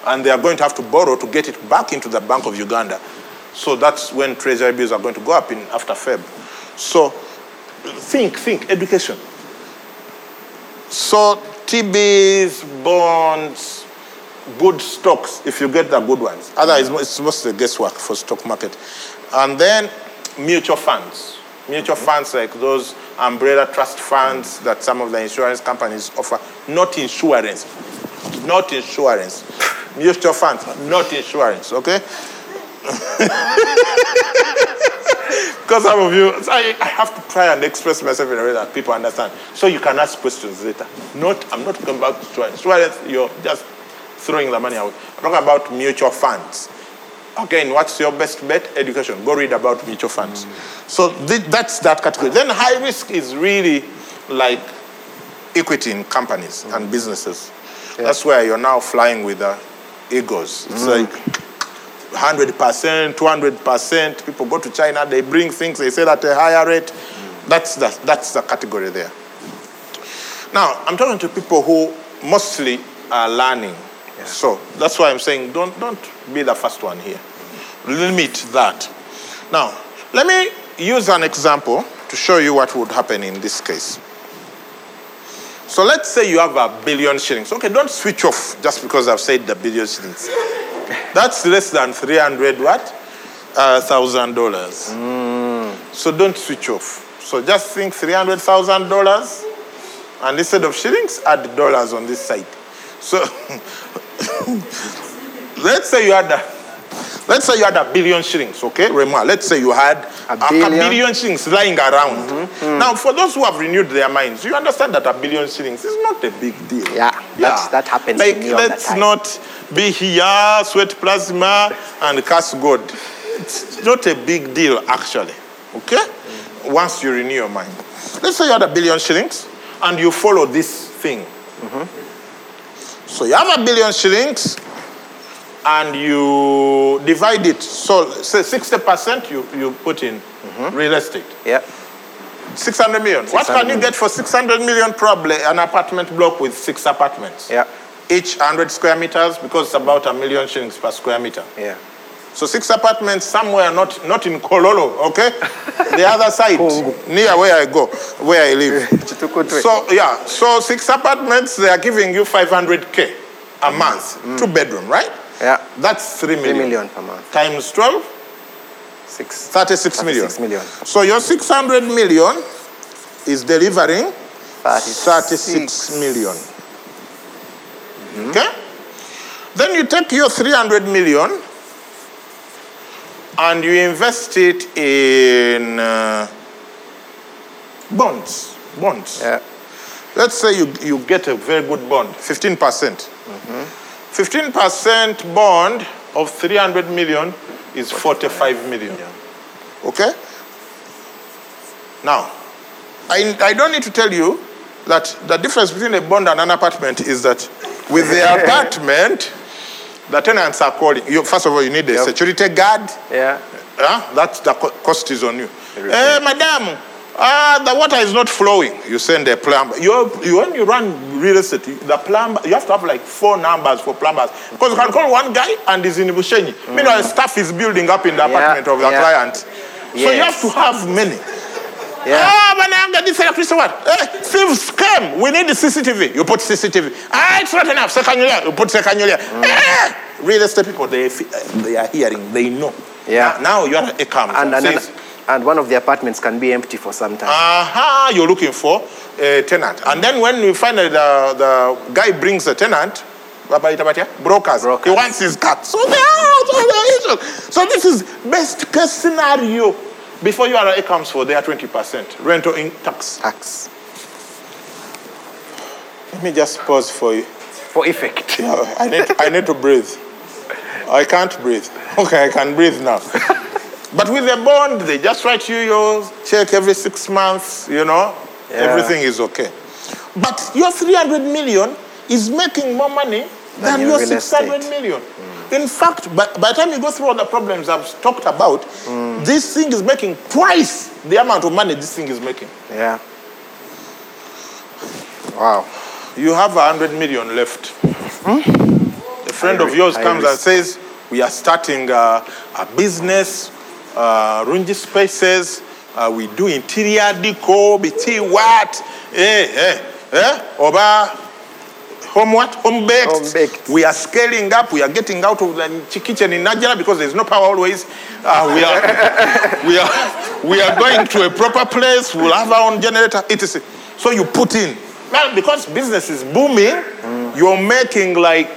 And they are going to have to borrow to get it back into the Bank of Uganda. So that's when treasury bills are going to go up in after Feb. So think, think, education. So TBs, bonds, good stocks if you get the good ones. Otherwise, it's mostly guesswork for stock market. And then mutual funds. Mutual mm-hmm. funds like those umbrella trust funds that some of the insurance companies offer. Not insurance. Not insurance. Mutual funds, not insurance, okay? Because some of you, I, I have to try and express myself in a way that people understand. So you can ask questions later. Not, I'm not talking about insurance. Insurance, you're just throwing the money away. I'm talking about mutual funds. Again, what's your best bet? Education. Go read about mutual funds. Mm. So thi- that's that category. Then high risk is really like equity in companies and mm. businesses. That's where you're now flying with the egos. It's mm. like 100%, 200%. People go to China, they bring things, they sell at a higher rate. That's, the, that's the category there. Now, I'm talking to people who mostly are learning. So that's why I'm saying don't, don't be the first one here. Limit that. Now, let me use an example to show you what would happen in this case. So let's say you have a billion shillings. Okay, don't switch off just because I've said the billion shillings. That's less than 300 what? Uh, thousand dollars. So don't switch off. So just think $300,000 and instead of shillings, add dollars on this side. So let's say you had a, let's say you had a billion shillings, okay, Rema. Let's say you had a, a billion? billion shillings lying around. Mm-hmm, mm-hmm. Now, for those who have renewed their minds, you understand that a billion shillings is not a big deal. Yeah, that's- that happens to Like, let's time. not be here, sweat plasma, and curse God. It's not a big deal, actually. Okay? Mm. Once you renew your mind. Let's say you had a billion shillings and you follow this thing. Mm-hmm. So you have a billion shillings and you divide it. So say 60% you, you put in real estate. Yeah. 600 million. what 600 can you get for 600 million? Probably an apartment block with six apartments. Yeah. Each 100 square meters because it's about a million shillings per square meter. Yeah. So six apartments somewhere, not, not in Kololo, okay? the other side, near where I go, where I live. So yeah, so six apartments, they are giving you 500k a month, two bedroom, right? Yeah. That's three Three million. million per month. Times 12, Six. 36 million. 36 million. So your 600 million is delivering 36 36 million. Okay? Then you take your 300 million and you invest it in uh, bonds. Bonds. Yeah. Let's say you, you get a very good bond, 15%. 15% bond of 300 million is 45 million. Okay? Now, I, I don't need to tell you that the difference between a bond and an apartment is that with the apartment, the tenants are calling. You, first of all, you need a Yep. security guard. Yeah. Huh? That's the co- cost is on you. Hey, eh, madam, uh, the water is not flowing. You send a plumber. You, you, when you run real estate, the plumber, you have to have like four numbers for plumbers. Because you can call one guy and he's in Bushenyi. Meanwhile, staff is building up in the Mm. Yeah, apartment of the yeah. client. So you have to have many. Yeah. Ah, Mananga, this is what? Hey, thieves came. We need the CCTV. You put CCTV. Ah, it's not enough. Second year, you put second year. Mm. Eh, real estate people, they, they are hearing. They know. Yeah. Now, now you are a calm. And, and, Says, and one of the apartments can be empty for some time. Aha, you're looking for a tenant. And then when we find the, the guy brings a tenant, brokers, Brokers. he wants his cut. So there are issues. So this is best case scenario. Before URA comes for their 20% rental in tax. Tax. Let me just pause for you. For effect. Yeah, I need, I need to breathe. I can't breathe. Okay, I can breathe now. But with the bond, they just write you your check every six months, you know, Yeah. everything is okay. But your 300 million is making more money than, your your real 600 estate. million. In fact, by, by the time you go through all the problems I've talked about, this thing is making twice the amount of money this thing is making. Yeah. Wow. You have a hundred million left. A friend I of yours comes and says, "We are starting uh, a business, uh, Spaces. Uh, we do interior decor, BT what? Eh, eh, eh? Oba, home what? Home baked. Home baked. We are scaling up. We are getting out of the kitchen in Nigeria because there's no power always. Uh, we are, we are, we are going to a proper place. We'll have our own generator. etc. So you put in. Well, because business is booming, you're making like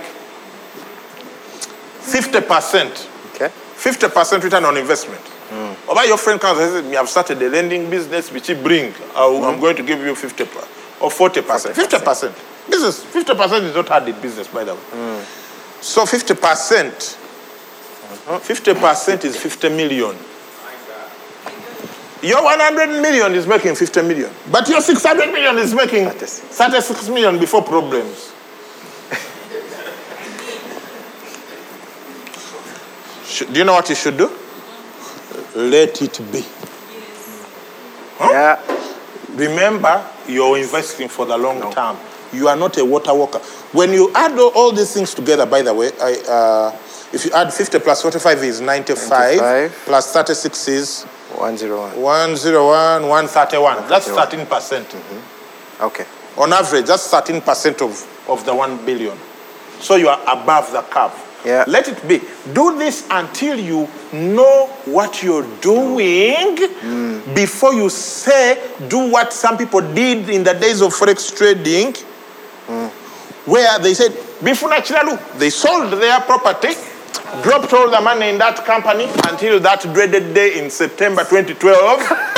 50%. Okay. 50% return on investment. Or your friend comes and says, "Me, I've started a lending business, which you bring. I'll- I'm going to give you 50 per- or 40%. 50%. Business, 50% is not hard in business, by the way. So 50%, 50% is 50 million. Your 100 million is making 50 million. But your 600 million is making 36. 36 million before problems. Should- do you know what you should do? Let it be. Yeah. Remember, you're investing for the long term. You are not a water walker. When you add all, these things together, by the way, I, uh, if you add 50 plus 45 is 95, 95. plus 36 is 101. 101, 131. That's 13%. percent Okay. On average, that's 13% of, of the 1 billion. So you are above the curve. Yeah. Let it be. Do this until you know what you're doing mm. before you say, do what some people did in the days of forex trading, mm. where they said, Bifuna Chiralu, they sold their property, dropped all the money in that company until that dreaded day in September 2012.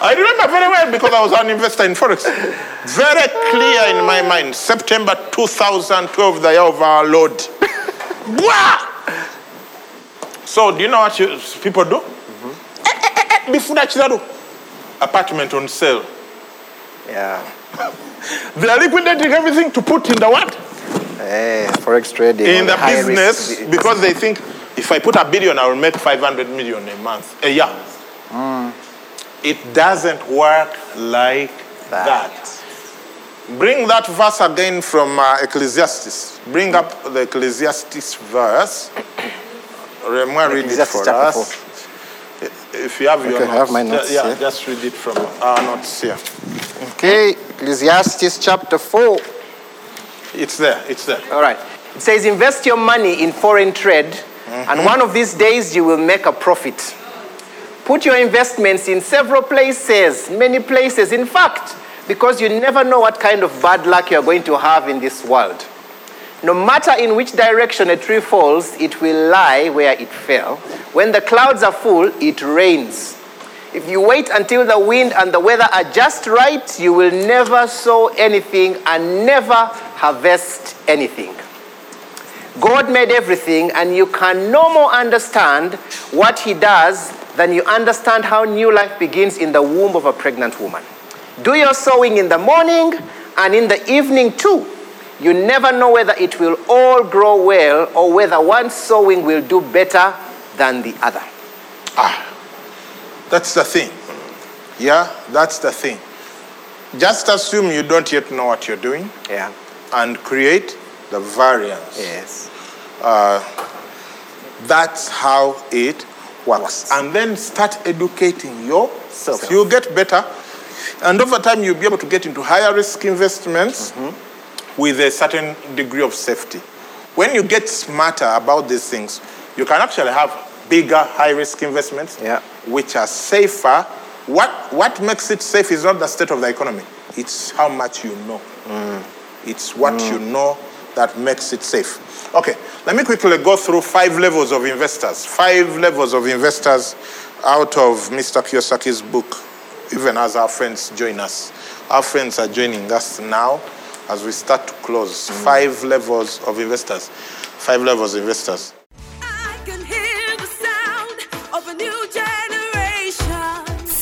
I remember very well because I was an investor in Forex. Very clear in my mind. September 2012, the year of our Lord. Bwah! So, do you know what you, people do? Eh, eh, eh, eh, Apartment on sale. Yeah. They are liquidating everything to put in the what? Eh, forex trading. In or the high risk business because they think if I put a billion, I will make 500 million a month, a year. It doesn't work like That. that. Bring that verse again from uh, Ecclesiastes. Bring up the Ecclesiastes verse. Remember, read it for chapter us. If you have your Okay, I notes, have my notes yeah, here. just read it from our notes here. Okay, Ecclesiastes chapter 4. It's there. It's there. All right. It says, invest your money in foreign trade, and one of these days you will make a profit. Put your investments in several places, many places. In fact, because you never know what kind of bad luck you're going to have in this world. No matter in which direction a tree falls, it will lie where it fell. When the clouds are full, it rains. If you wait until the wind and the weather are just right, you will never sow anything and never harvest anything. God made everything, and you can no more understand what He does than you understand how new life begins in the womb of a pregnant woman. Do your sowing in the morning and in the evening too. You never know whether it will all grow well or whether one sowing will do better than the other. Ah, that's the thing. Yeah, that's the thing. Just assume you don't yet know what you're doing Yeah. and create the variance. Yes. That's how it works. Works. And then start educating yourself. Self. You'll get better. And over time, you'll be able to get into higher risk investments with a certain degree of safety. When you get smarter about these things, you can actually have bigger high risk investments Yeah. which are safer. What, what makes it safe is not the state of the economy, it's how much you know. Mm. It's what mm. you know that makes it safe. Okay, let me quickly go through five levels of investors. Five levels of investors out of Mr. Kiyosaki's book, even as our friends join us. Our friends are joining us now as we start to close. Five levels of investors. Five levels of investors.